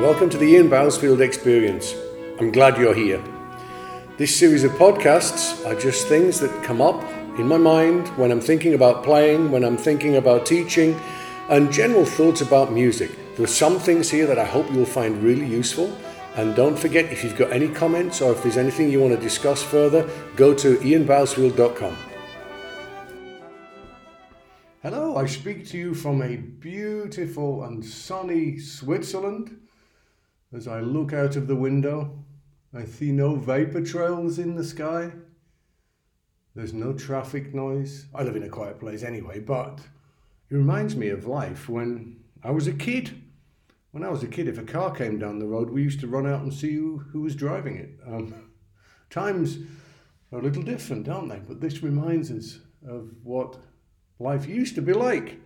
Welcome to the Ian Bousfield Experience. I'm glad you're here. This series of podcasts are just things that come up in my mind when I'm thinking about playing, when I'm thinking about teaching, and general thoughts about music. There are some things here that I hope you'll find really useful. And don't forget, if you've got any comments or if there's anything you want to discuss further, go to ianbousfield.com. Hello, I speak to you from a beautiful and sunny Switzerland. As I look out of the window, I see no vapor trails in the sky. There's no traffic noise. I live in a quiet place anyway, but it reminds me of life when I was a kid. When I was a kid, if a car came down the road, we used to run out and see who, who was driving it. Um, times are a little different, aren't they? But this reminds us of what life used to be like.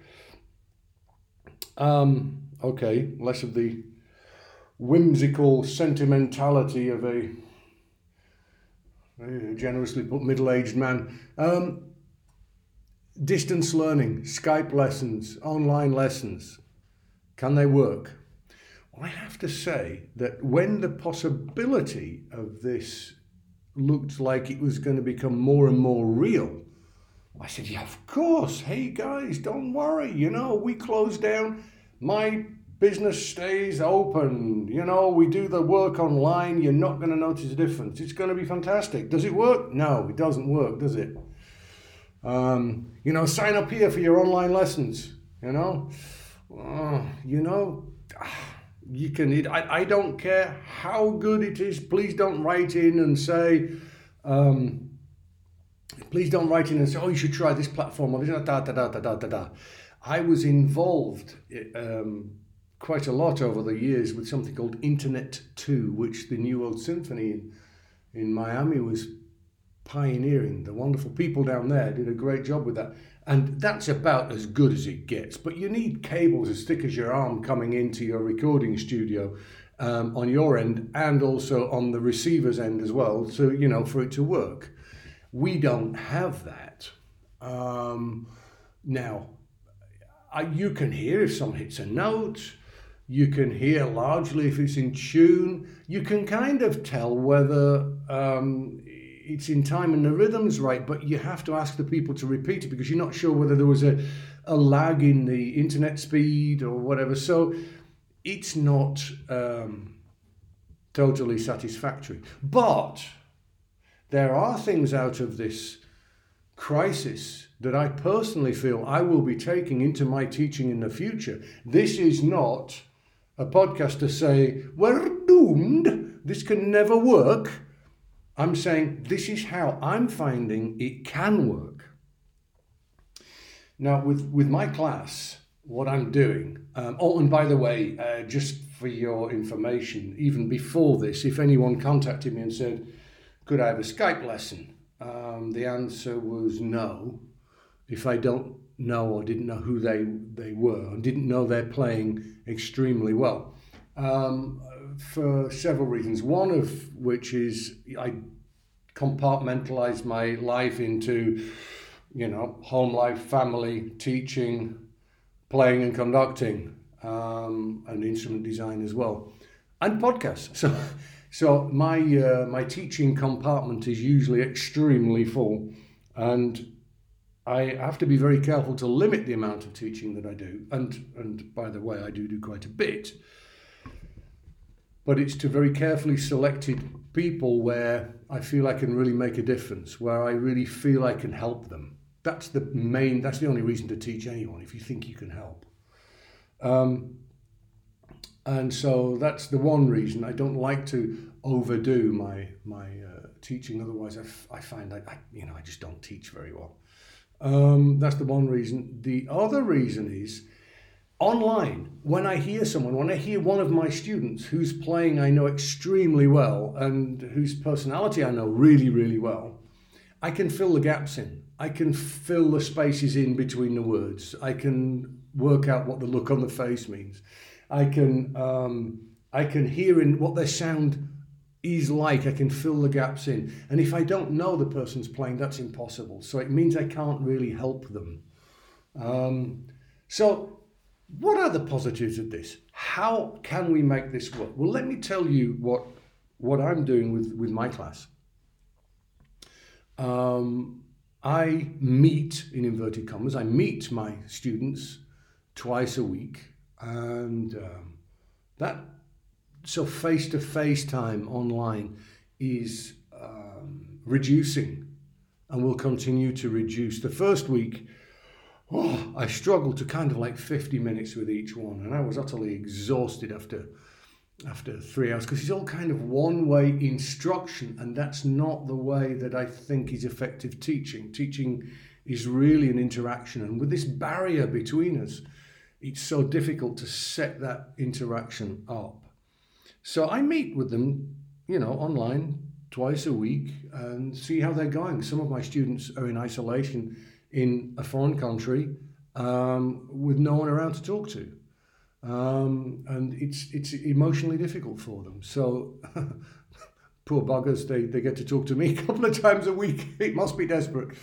Um, okay, less of the whimsical sentimentality of a, a generously put middle aged man. Um, distance learning, Skype lessons, online lessons, can they work? Well, I have to say that when the possibility of this looked like it was going to become more and more real, I said, Yeah, of course. Hey guys, don't worry. You know, we close down. My business stays open. You know, we do the work online. You're not going to notice a difference. It's going to be fantastic. Does it work? No, it doesn't work, does it? Um, you know, sign up here for your online lessons. You know, uh, you know, you can. It, I, I don't care how good it is. Please don't write in and say. Um, please don't write in and say, "Oh, you should try this platform." Or da da da da da da. I was involved um, quite a lot over the years with something called Internet 2, which the New World Symphony in, in Miami was pioneering. The wonderful people down there did a great job with that. And that's about as good as it gets. But you need cables as thick as your arm coming into your recording studio um, on your end and also on the receiver's end as well, so you know, for it to work. We don't have that. Um, now, you can hear if someone hits a note, you can hear largely if it's in tune. You can kind of tell whether um, it's in time and the rhythm's right, but you have to ask the people to repeat it because you're not sure whether there was a, a lag in the internet speed or whatever. So it's not um, totally satisfactory. But there are things out of this crisis that I personally feel I will be taking into my teaching in the future. This is not a podcaster say, we're doomed, this can never work. I'm saying this is how I'm finding it can work. Now, with, with my class, what I'm doing, um, oh, and by the way, uh, just for your information, even before this, if anyone contacted me and said, could I have a Skype lesson? Um, the answer was no. If I don't know or didn't know who they, they were and didn't know they're playing extremely well. Um, for several reasons. One of which is I compartmentalize my life into, you know, home life, family, teaching, playing and conducting, um, and instrument design as well, and podcasts. So, so my uh, my teaching compartment is usually extremely full, and I have to be very careful to limit the amount of teaching that I do. And, and by the way, I do do quite a bit. But it's to very carefully selected people where I feel I can really make a difference, where I really feel I can help them. That's the main, that's the only reason to teach anyone, if you think you can help. Um, and so that's the one reason I don't like to overdo my my uh, teaching. Otherwise, I, f- I find I, I you know I just don't teach very well. Um, that's the one reason. The other reason is online. When I hear someone, when I hear one of my students who's playing I know extremely well and whose personality I know really, really well, I can fill the gaps in. I can fill the spaces in between the words. I can work out what the look on the face means. I can um, I can hear in what their sound is like. I can fill the gaps in. And if I don't know the person's playing, that's impossible. So it means I can't really help them. Um, so, what are the positives of this? how can we make this work? Well, let me tell you what what I'm doing with with my class. Um, I meet in inverted commas. I meet my students twice a week, and um, that so face to face time online is um, reducing and will continue to reduce. The first week oh, I struggled to kind of like 50 minutes with each one, and I was utterly exhausted after after three hours because it's all kind of one way instruction, and that's not the way that I think is effective teaching. Teaching is really an interaction, and with this barrier between us, it's so difficult to set that interaction up. So I meet with them, you know, online twice a week and see how they're going. Some of my students are in isolation in a foreign country um, with no one around to talk to. Um, and it's it's emotionally difficult for them. So poor buggers, they, they get to talk to me a couple of times a week. It must be desperate.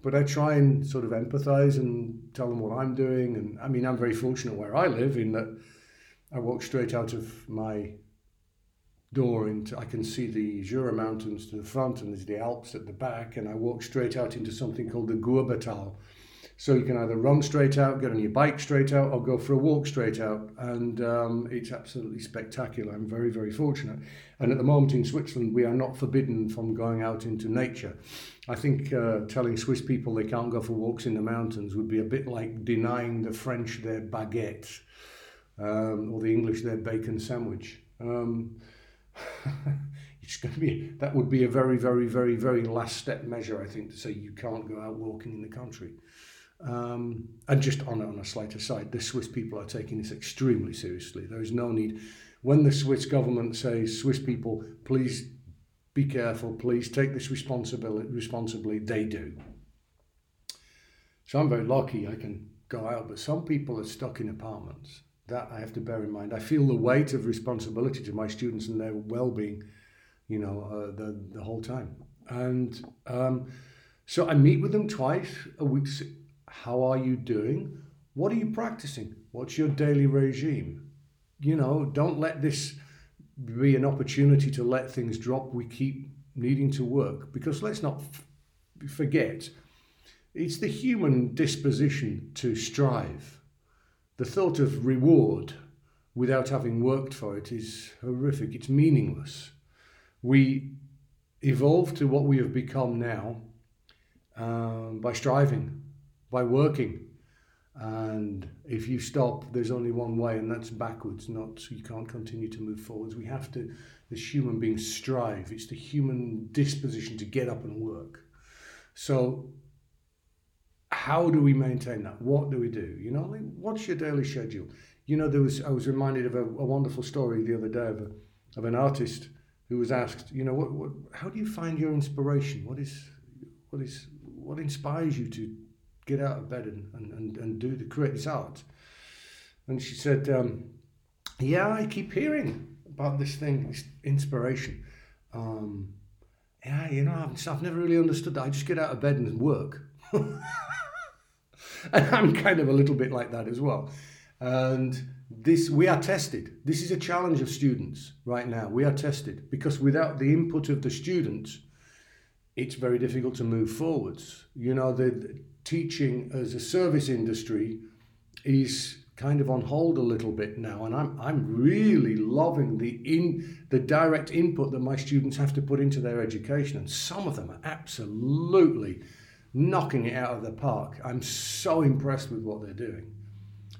But I try and sort of empathize and tell them what I'm doing. And I mean, I'm very fortunate where I live in that I walk straight out of my door into I can see the Jura Mountains to the front and there's the Alps at the back and I walk straight out into something called the Gurbetal. So you can either run straight out, get on your bike straight out, or go for a walk straight out, and um, it's absolutely spectacular. I'm very, very fortunate. And at the moment in Switzerland, we are not forbidden from going out into nature. I think uh, telling Swiss people they can't go for walks in the mountains would be a bit like denying the French their baguette um, or the English their bacon sandwich. Um, it's going to be that would be a very, very, very, very last step measure, I think, to say you can't go out walking in the country. Um, and just on, on a slight aside, the Swiss people are taking this extremely seriously. There is no need. When the Swiss government says, Swiss people, please be careful, please take this responsibility responsibly, they do. So I'm very lucky I can go out, but some people are stuck in apartments that I have to bear in mind. I feel the weight of responsibility to my students and their well-being, you know, uh, the the whole time. And um, so I meet with them twice a week. How are you doing? What are you practicing? What's your daily regime? You know, don't let this be an opportunity to let things drop. We keep needing to work because let's not f- forget, it's the human disposition to strive the thought of reward without having worked for it is horrific. It's meaningless. We evolve to what we have become now um, by striving, by working. And if you stop, there's only one way, and that's backwards. Not you can't continue to move forwards. We have to, as human beings, strive. It's the human disposition to get up and work. So how do we maintain that? What do we do? You know, like, what's your daily schedule? You know, there was I was reminded of a, a wonderful story the other day of, a, of an artist who was asked, you know, what, what, how do you find your inspiration? What is, what is, what inspires you to get out of bed and, and, and, and do the create this art? And she said, um, yeah, I keep hearing about this thing, this inspiration. Um, yeah, you know, I've, I've never really understood that. I just get out of bed and work. and I'm kind of a little bit like that as well. And this we are tested. This is a challenge of students right now. We are tested because without the input of the students, it's very difficult to move forwards. You know, the teaching as a service industry is kind of on hold a little bit now and I'm I'm really loving the in the direct input that my students have to put into their education and some of them are absolutely knocking it out of the park. I'm so impressed with what they're doing.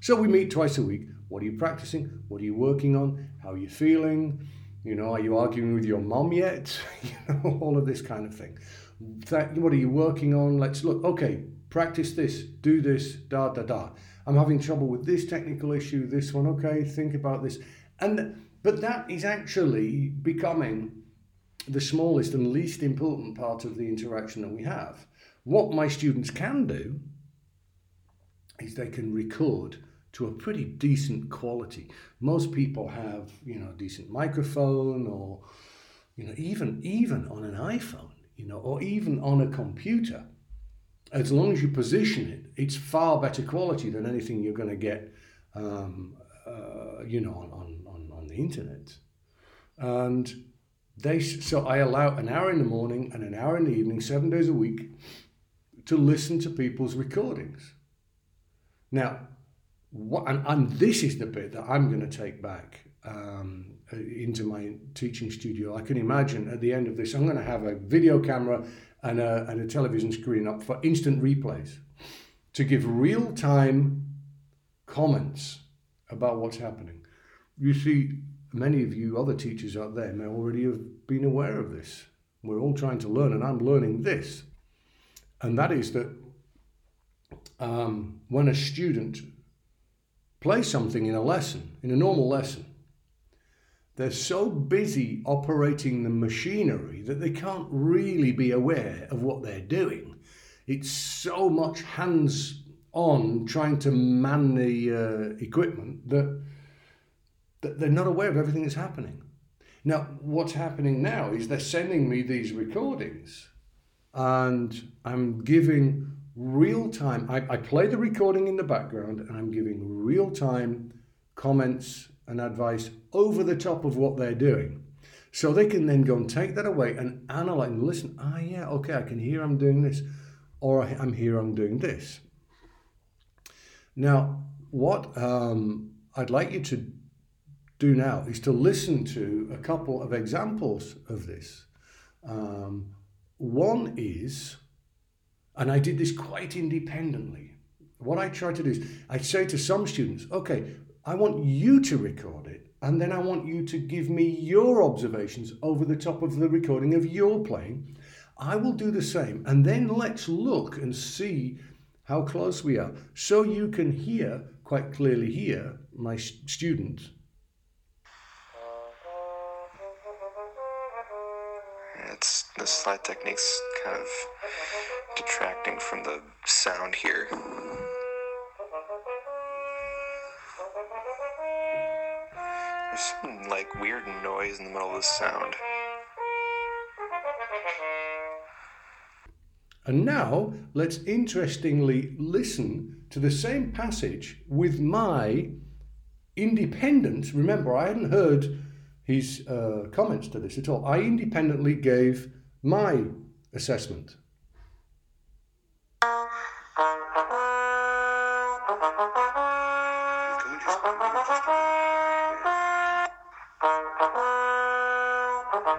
So we meet twice a week. What are you practicing? What are you working on? How are you feeling? You know, are you arguing with your mom yet? you know, all of this kind of thing. That, what are you working on? Let's look. Okay, practice this, do this, da da da. I'm having trouble with this technical issue, this one. Okay, think about this. And but that is actually becoming the smallest and least important part of the interaction that we have. What my students can do is they can record to a pretty decent quality. Most people have, you know, a decent microphone or, you know, even even on an iPhone, you know, or even on a computer. As long as you position it, it's far better quality than anything you're going to get um, uh, you know, on, on, on, on the internet. And they, so I allow an hour in the morning and an hour in the evening, seven days a week, to listen to people's recordings. Now, what, and, and this is the bit that I'm going to take back um, into my teaching studio. I can imagine at the end of this, I'm going to have a video camera and a, and a television screen up for instant replays to give real time comments about what's happening. You see, many of you other teachers out there may already have been aware of this. We're all trying to learn, and I'm learning this. And that is that um, when a student plays something in a lesson, in a normal lesson, they're so busy operating the machinery that they can't really be aware of what they're doing. It's so much hands on trying to man the uh, equipment that, that they're not aware of everything that's happening. Now, what's happening now is they're sending me these recordings and I'm giving real time, I, I play the recording in the background and I'm giving real time comments and advice over the top of what they're doing. So they can then go and take that away and analyze and listen. Ah, yeah, okay, I can hear I'm doing this, or I'm here I'm doing this. Now, what um, I'd like you to do now is to listen to a couple of examples of this. Um, one is, and I did this quite independently. What I try to do is I say to some students, okay, I want you to record it, and then I want you to give me your observations over the top of the recording of your playing. I will do the same, and then let's look and see how close we are. So you can hear, quite clearly here my student. It's the slide technique's kind of detracting from the sound here. There's some like weird noise in the middle of the sound. And now let's interestingly listen to the same passage with my independent. Remember, I hadn't heard his uh, comments to this at all. I independently gave my assessment. Can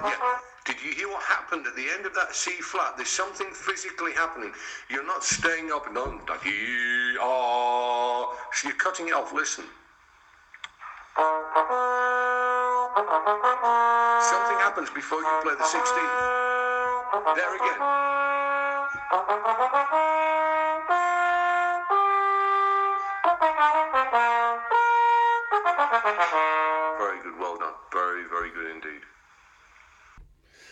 we just did you hear what happened at the end of that C flat. There's something physically happening. You're not staying up and on you're cutting it off. Listen. Before you play the 16th. There again. Very good, well done. Very, very good indeed.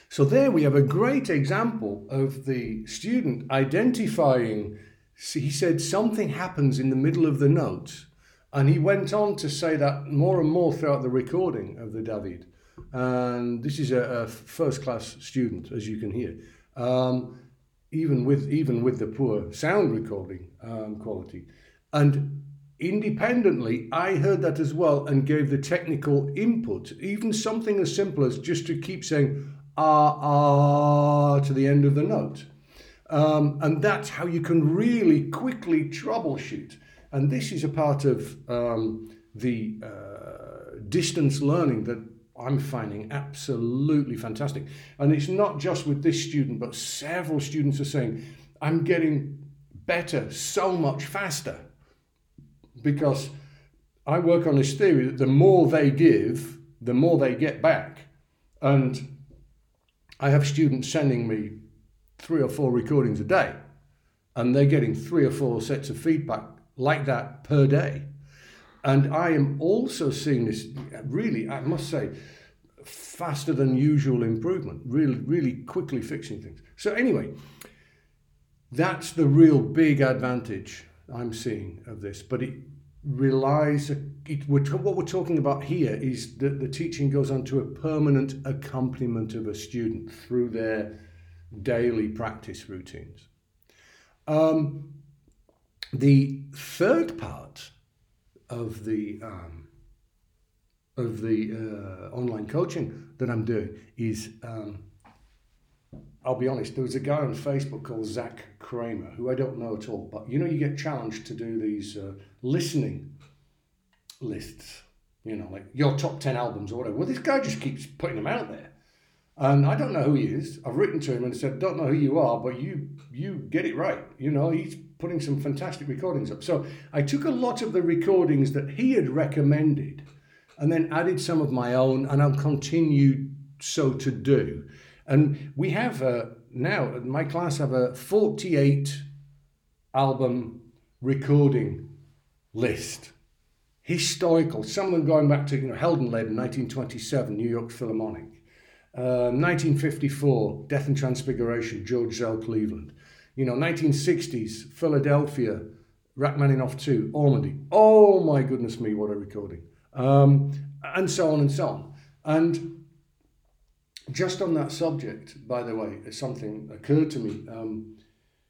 So there we have a great example of the student identifying, he said something happens in the middle of the note. And he went on to say that more and more throughout the recording of the David. And this is a, a first class student, as you can hear. Um, even with even with the poor sound recording um, quality, and independently, I heard that as well and gave the technical input. Even something as simple as just to keep saying ah, ah to the end of the note. Um, and that's how you can really quickly troubleshoot. And this is a part of um, the uh, distance learning that I'm finding absolutely fantastic. And it's not just with this student, but several students are saying, I'm getting better so much faster because I work on this theory that the more they give, the more they get back. And I have students sending me three or four recordings a day, and they're getting three or four sets of feedback like that per day. And I am also seeing this really, I must say, faster than usual improvement, really, really quickly fixing things. So, anyway, that's the real big advantage I'm seeing of this. But it relies, it, we're, what we're talking about here is that the teaching goes on to a permanent accompaniment of a student through their daily practice routines. Um, the third part of the um, of the uh, online coaching that I'm doing is, um, I'll be honest, there was a guy on Facebook called Zach Kramer, who I don't know at all, but you know, you get challenged to do these uh, listening lists, you know, like your top 10 albums or whatever. Well, this guy just keeps putting them out there. And I don't know who he is. I've written to him and said, don't know who you are, but you you get it right. You know, he's putting some fantastic recordings up. So I took a lot of the recordings that he had recommended and then added some of my own, and I'll continue so to do. And we have a, now, my class have a 48 album recording list. Historical, some of them going back to you know, Heldenleben, 1927, New York Philharmonic. 1954, um, Death and Transfiguration, George Szell Cleveland. You know, 1960s, Philadelphia, Rachmaninoff 2, Ormandy. Oh my goodness me, what a recording. Um, and so on and so on. And just on that subject, by the way, something occurred to me. Um,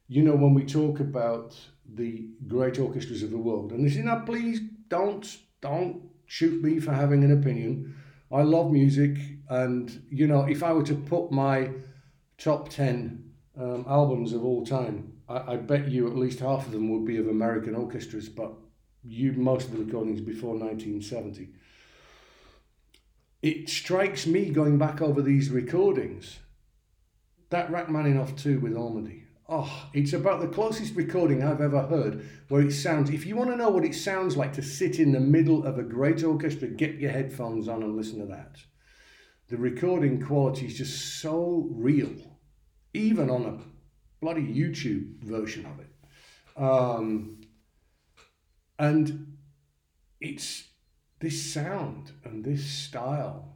you know, when we talk about the great orchestras of the world, and this is now, please don't don't shoot me for having an opinion. I love music, and you know, if I were to put my top ten um, albums of all time, I, I, bet you at least half of them would be of American orchestras, but you most of the recordings before 1970. It strikes me going back over these recordings that Rachmaninoff 2 with Ormandy. Oh, it's about the closest recording I've ever heard where it sounds. If you want to know what it sounds like to sit in the middle of a great orchestra, get your headphones on and listen to that. The recording quality is just so real, even on a bloody YouTube version of it. Um, and it's this sound and this style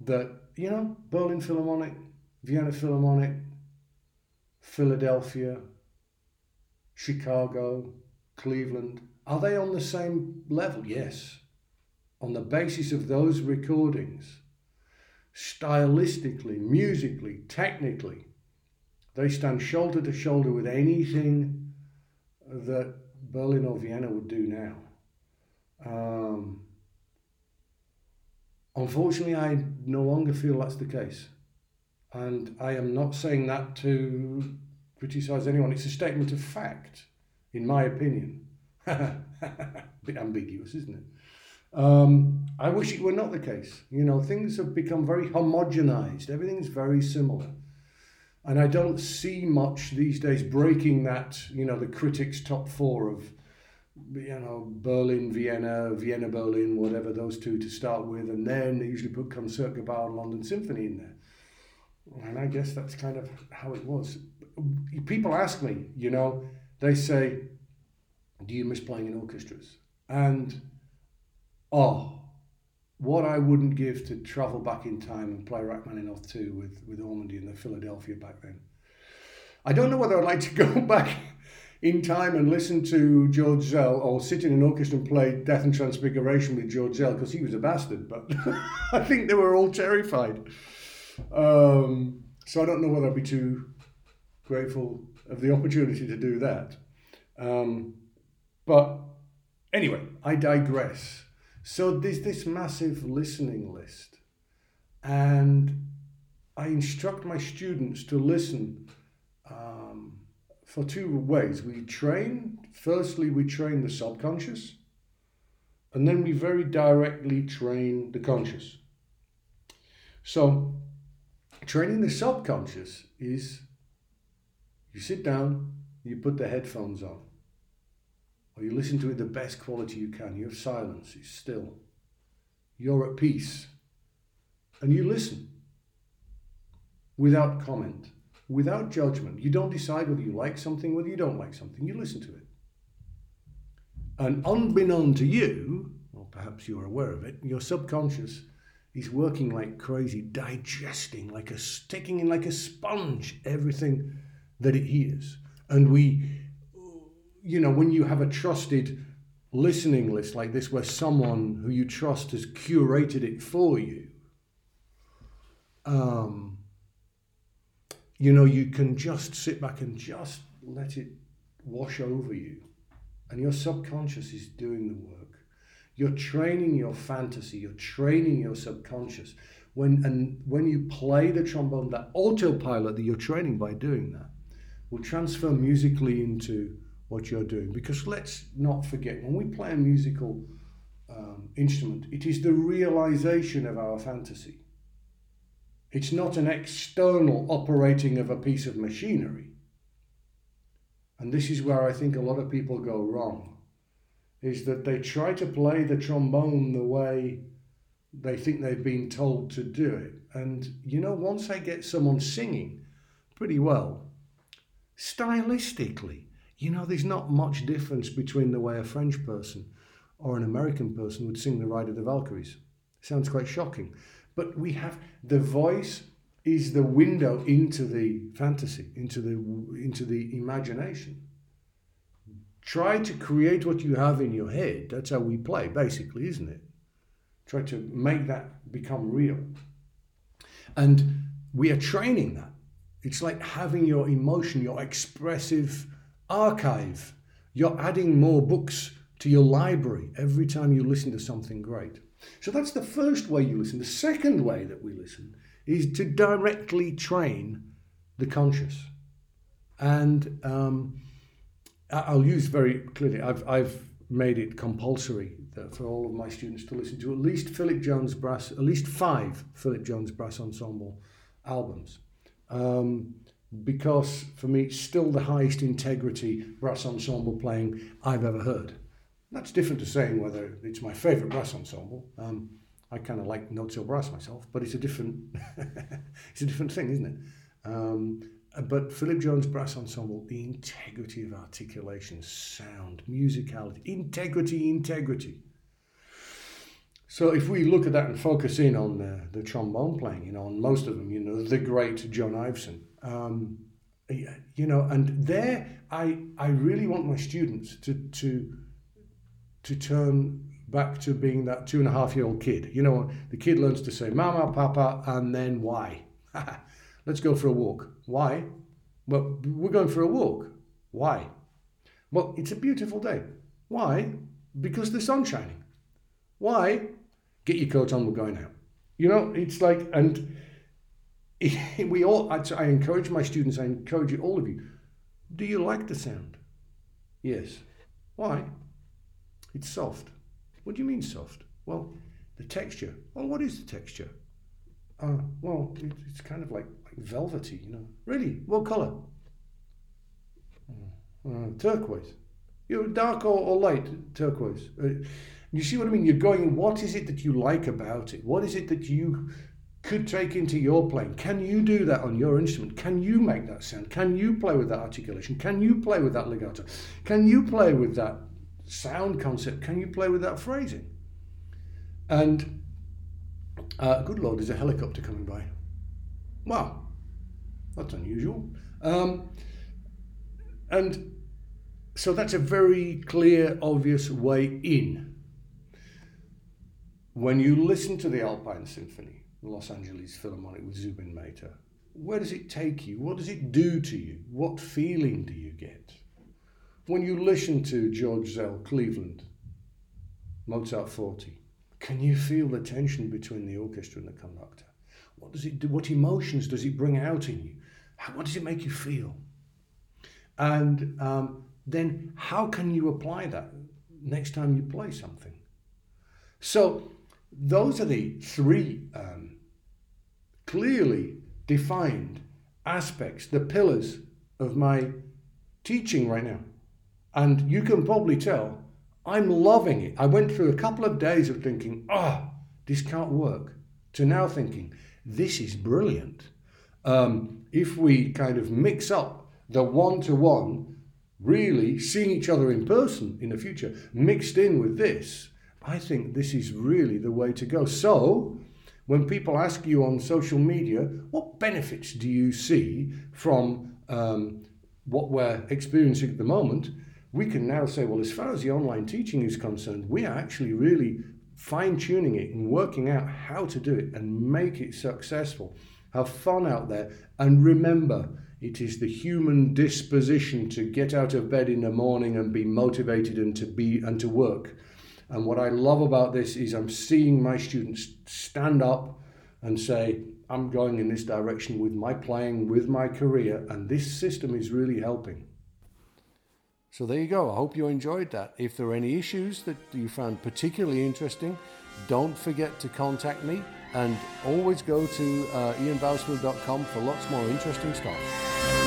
that, you know, Berlin Philharmonic, Vienna Philharmonic, Philadelphia, Chicago, Cleveland, are they on the same level? Yes. On the basis of those recordings, stylistically, musically, technically, they stand shoulder to shoulder with anything that Berlin or Vienna would do now. Um, unfortunately, I no longer feel that's the case. And I am not saying that to criticize anyone. It's a statement of fact, in my opinion. bit ambiguous, isn't it? Um, I wish it were not the case. You know, things have become very homogenized. Everything's very similar. And I don't see much these days breaking that, you know, the critics' top four of, you know, Berlin, Vienna, Vienna, Berlin, whatever, those two to start with. And then they usually put Concertgebouw and London Symphony in there. And I guess that's kind of how it was. People ask me, you know, they say, Do you miss playing in orchestras? And oh, what I wouldn't give to travel back in time and play Rachmaninoff 2 with, with Ormandy in the Philadelphia back then. I don't know whether I'd like to go back in time and listen to George Szell or sit in an orchestra and play Death and Transfiguration with George Szell because he was a bastard, but I think they were all terrified. Um, so I don't know whether I'd be too grateful of the opportunity to do that. Um, but anyway, I digress. So there's this massive listening list, and I instruct my students to listen um, for two ways. We train, firstly, we train the subconscious, and then we very directly train the conscious. So Training the subconscious is you sit down, you put the headphones on, or you listen to it the best quality you can. You have silence, it's still. You're at peace. And you listen without comment, without judgment. You don't decide whether you like something, whether you don't like something. You listen to it. And unbeknown to you, or perhaps you're aware of it, your subconscious is working like crazy, digesting like a taking in like a sponge everything that it hears. And we, you know, when you have a trusted listening list like this, where someone who you trust has curated it for you, um, you know, you can just sit back and just let it wash over you. And your subconscious is doing the work. You're training your fantasy, you're training your subconscious. When, and when you play the trombone, that autopilot that you're training by doing that will transfer musically into what you're doing. Because let's not forget, when we play a musical um, instrument, it is the realization of our fantasy. It's not an external operating of a piece of machinery. And this is where I think a lot of people go wrong, is that they try to play the trombone the way they think they've been told to do it. And, you know, once I get someone singing pretty well, stylistically, you know, there's not much difference between the way a French person or an American person would sing The Ride of the Valkyries. Sounds quite shocking. But we have the voice is the window into the fantasy, into the into the imagination. Try to create what you have in your head. That's how we play, basically, isn't it? Try to make that become real. And we are training that. It's like having your emotion, your expressive archive. You're adding more books to your library every time you listen to something great. So that's the first way you listen. The second way that we listen is to directly train the conscious. And um, I'll use very clearly, I've, I've made it compulsory for all of my students to listen to at least Philip Jones Brass, at least five Philip Jones Brass Ensemble albums. Um, because for me, it's still the highest integrity brass ensemble playing I've ever heard. That's different to saying whether it's my favourite brass ensemble. Um, I kind of like Mnozil brass myself, but it's a different it's a different thing, isn't it? Um, but Philip Jones Brass Ensemble, the integrity of articulation, sound, musicality, integrity, integrity. So if we look at that and focus in on the, the trombone playing, you know, on most of them, you know, the great John Iveson, um, you know, and there I I really want my students to to to turn back to being that two and a half year old kid. You know, the kid learns to say mama, papa, and then why. Let's go for a walk. Why? Well, we're going for a walk. Why? Well, it's a beautiful day. Why? Because the sun's shining. Why? Get your coat on, we're going out. You know, it's like, and we all, I encourage my students, I encourage you, all of you, do you like the sound? Yes. Why? It's soft. What do you mean soft? Well, the texture. Well, what is the texture? Uh, well, it, it's kind of like, like velvety, you know. Really? What colour? Uh, uh, turquoise. You know, dark or, or light turquoise. Uh, you see what I mean? You're going, what is it that you like about it? What is it that you could take into your playing? Can you do that on your instrument? Can you make that sound? Can you play with that articulation? Can you play with that legato? Can you play with that sound concept? Can you play with that phrasing? And uh, good Lord, there's a helicopter coming by. Wow, that's unusual. Um, and so that's a very clear, obvious way in. When you listen to the Alpine Symphony, Los Angeles Philharmonic with Zubin Mehta, where does it take you? What does it do to you? What feeling do you get? When you listen to George Szell Cleveland, Mozart 40, can you feel the tension between the orchestra and the conductor? What does it do? What emotions does it bring out in you? How, what does it make you feel? And um, then how can you apply that next time you play something? So those are the three um, clearly defined aspects, the pillars of my teaching right now. And you can probably tell I'm loving it. I went through a couple of days of thinking, ah, oh, this can't work, to now thinking, this is brilliant. Um, if we kind of mix up the one to one, really seeing each other in person in the future, mixed in with this, I think this is really the way to go. So, when people ask you on social media, what benefits do you see from um, what we're experiencing at the moment? we can now say, well, as far as the online teaching is concerned, we are actually really fine tuning it and working out how to do it and make it successful. Have fun out there. And remember, it is the human disposition to get out of bed in the morning and be motivated and to be and to work. And what I love about this is I'm seeing my students stand up and say, I'm going in this direction with my playing, with my career, and this system is really helping. So there you go. I hope you enjoyed that. If there are any issues that you found particularly interesting, don't forget to contact me and always go to uh, ianbousfield.com for lots more interesting stuff.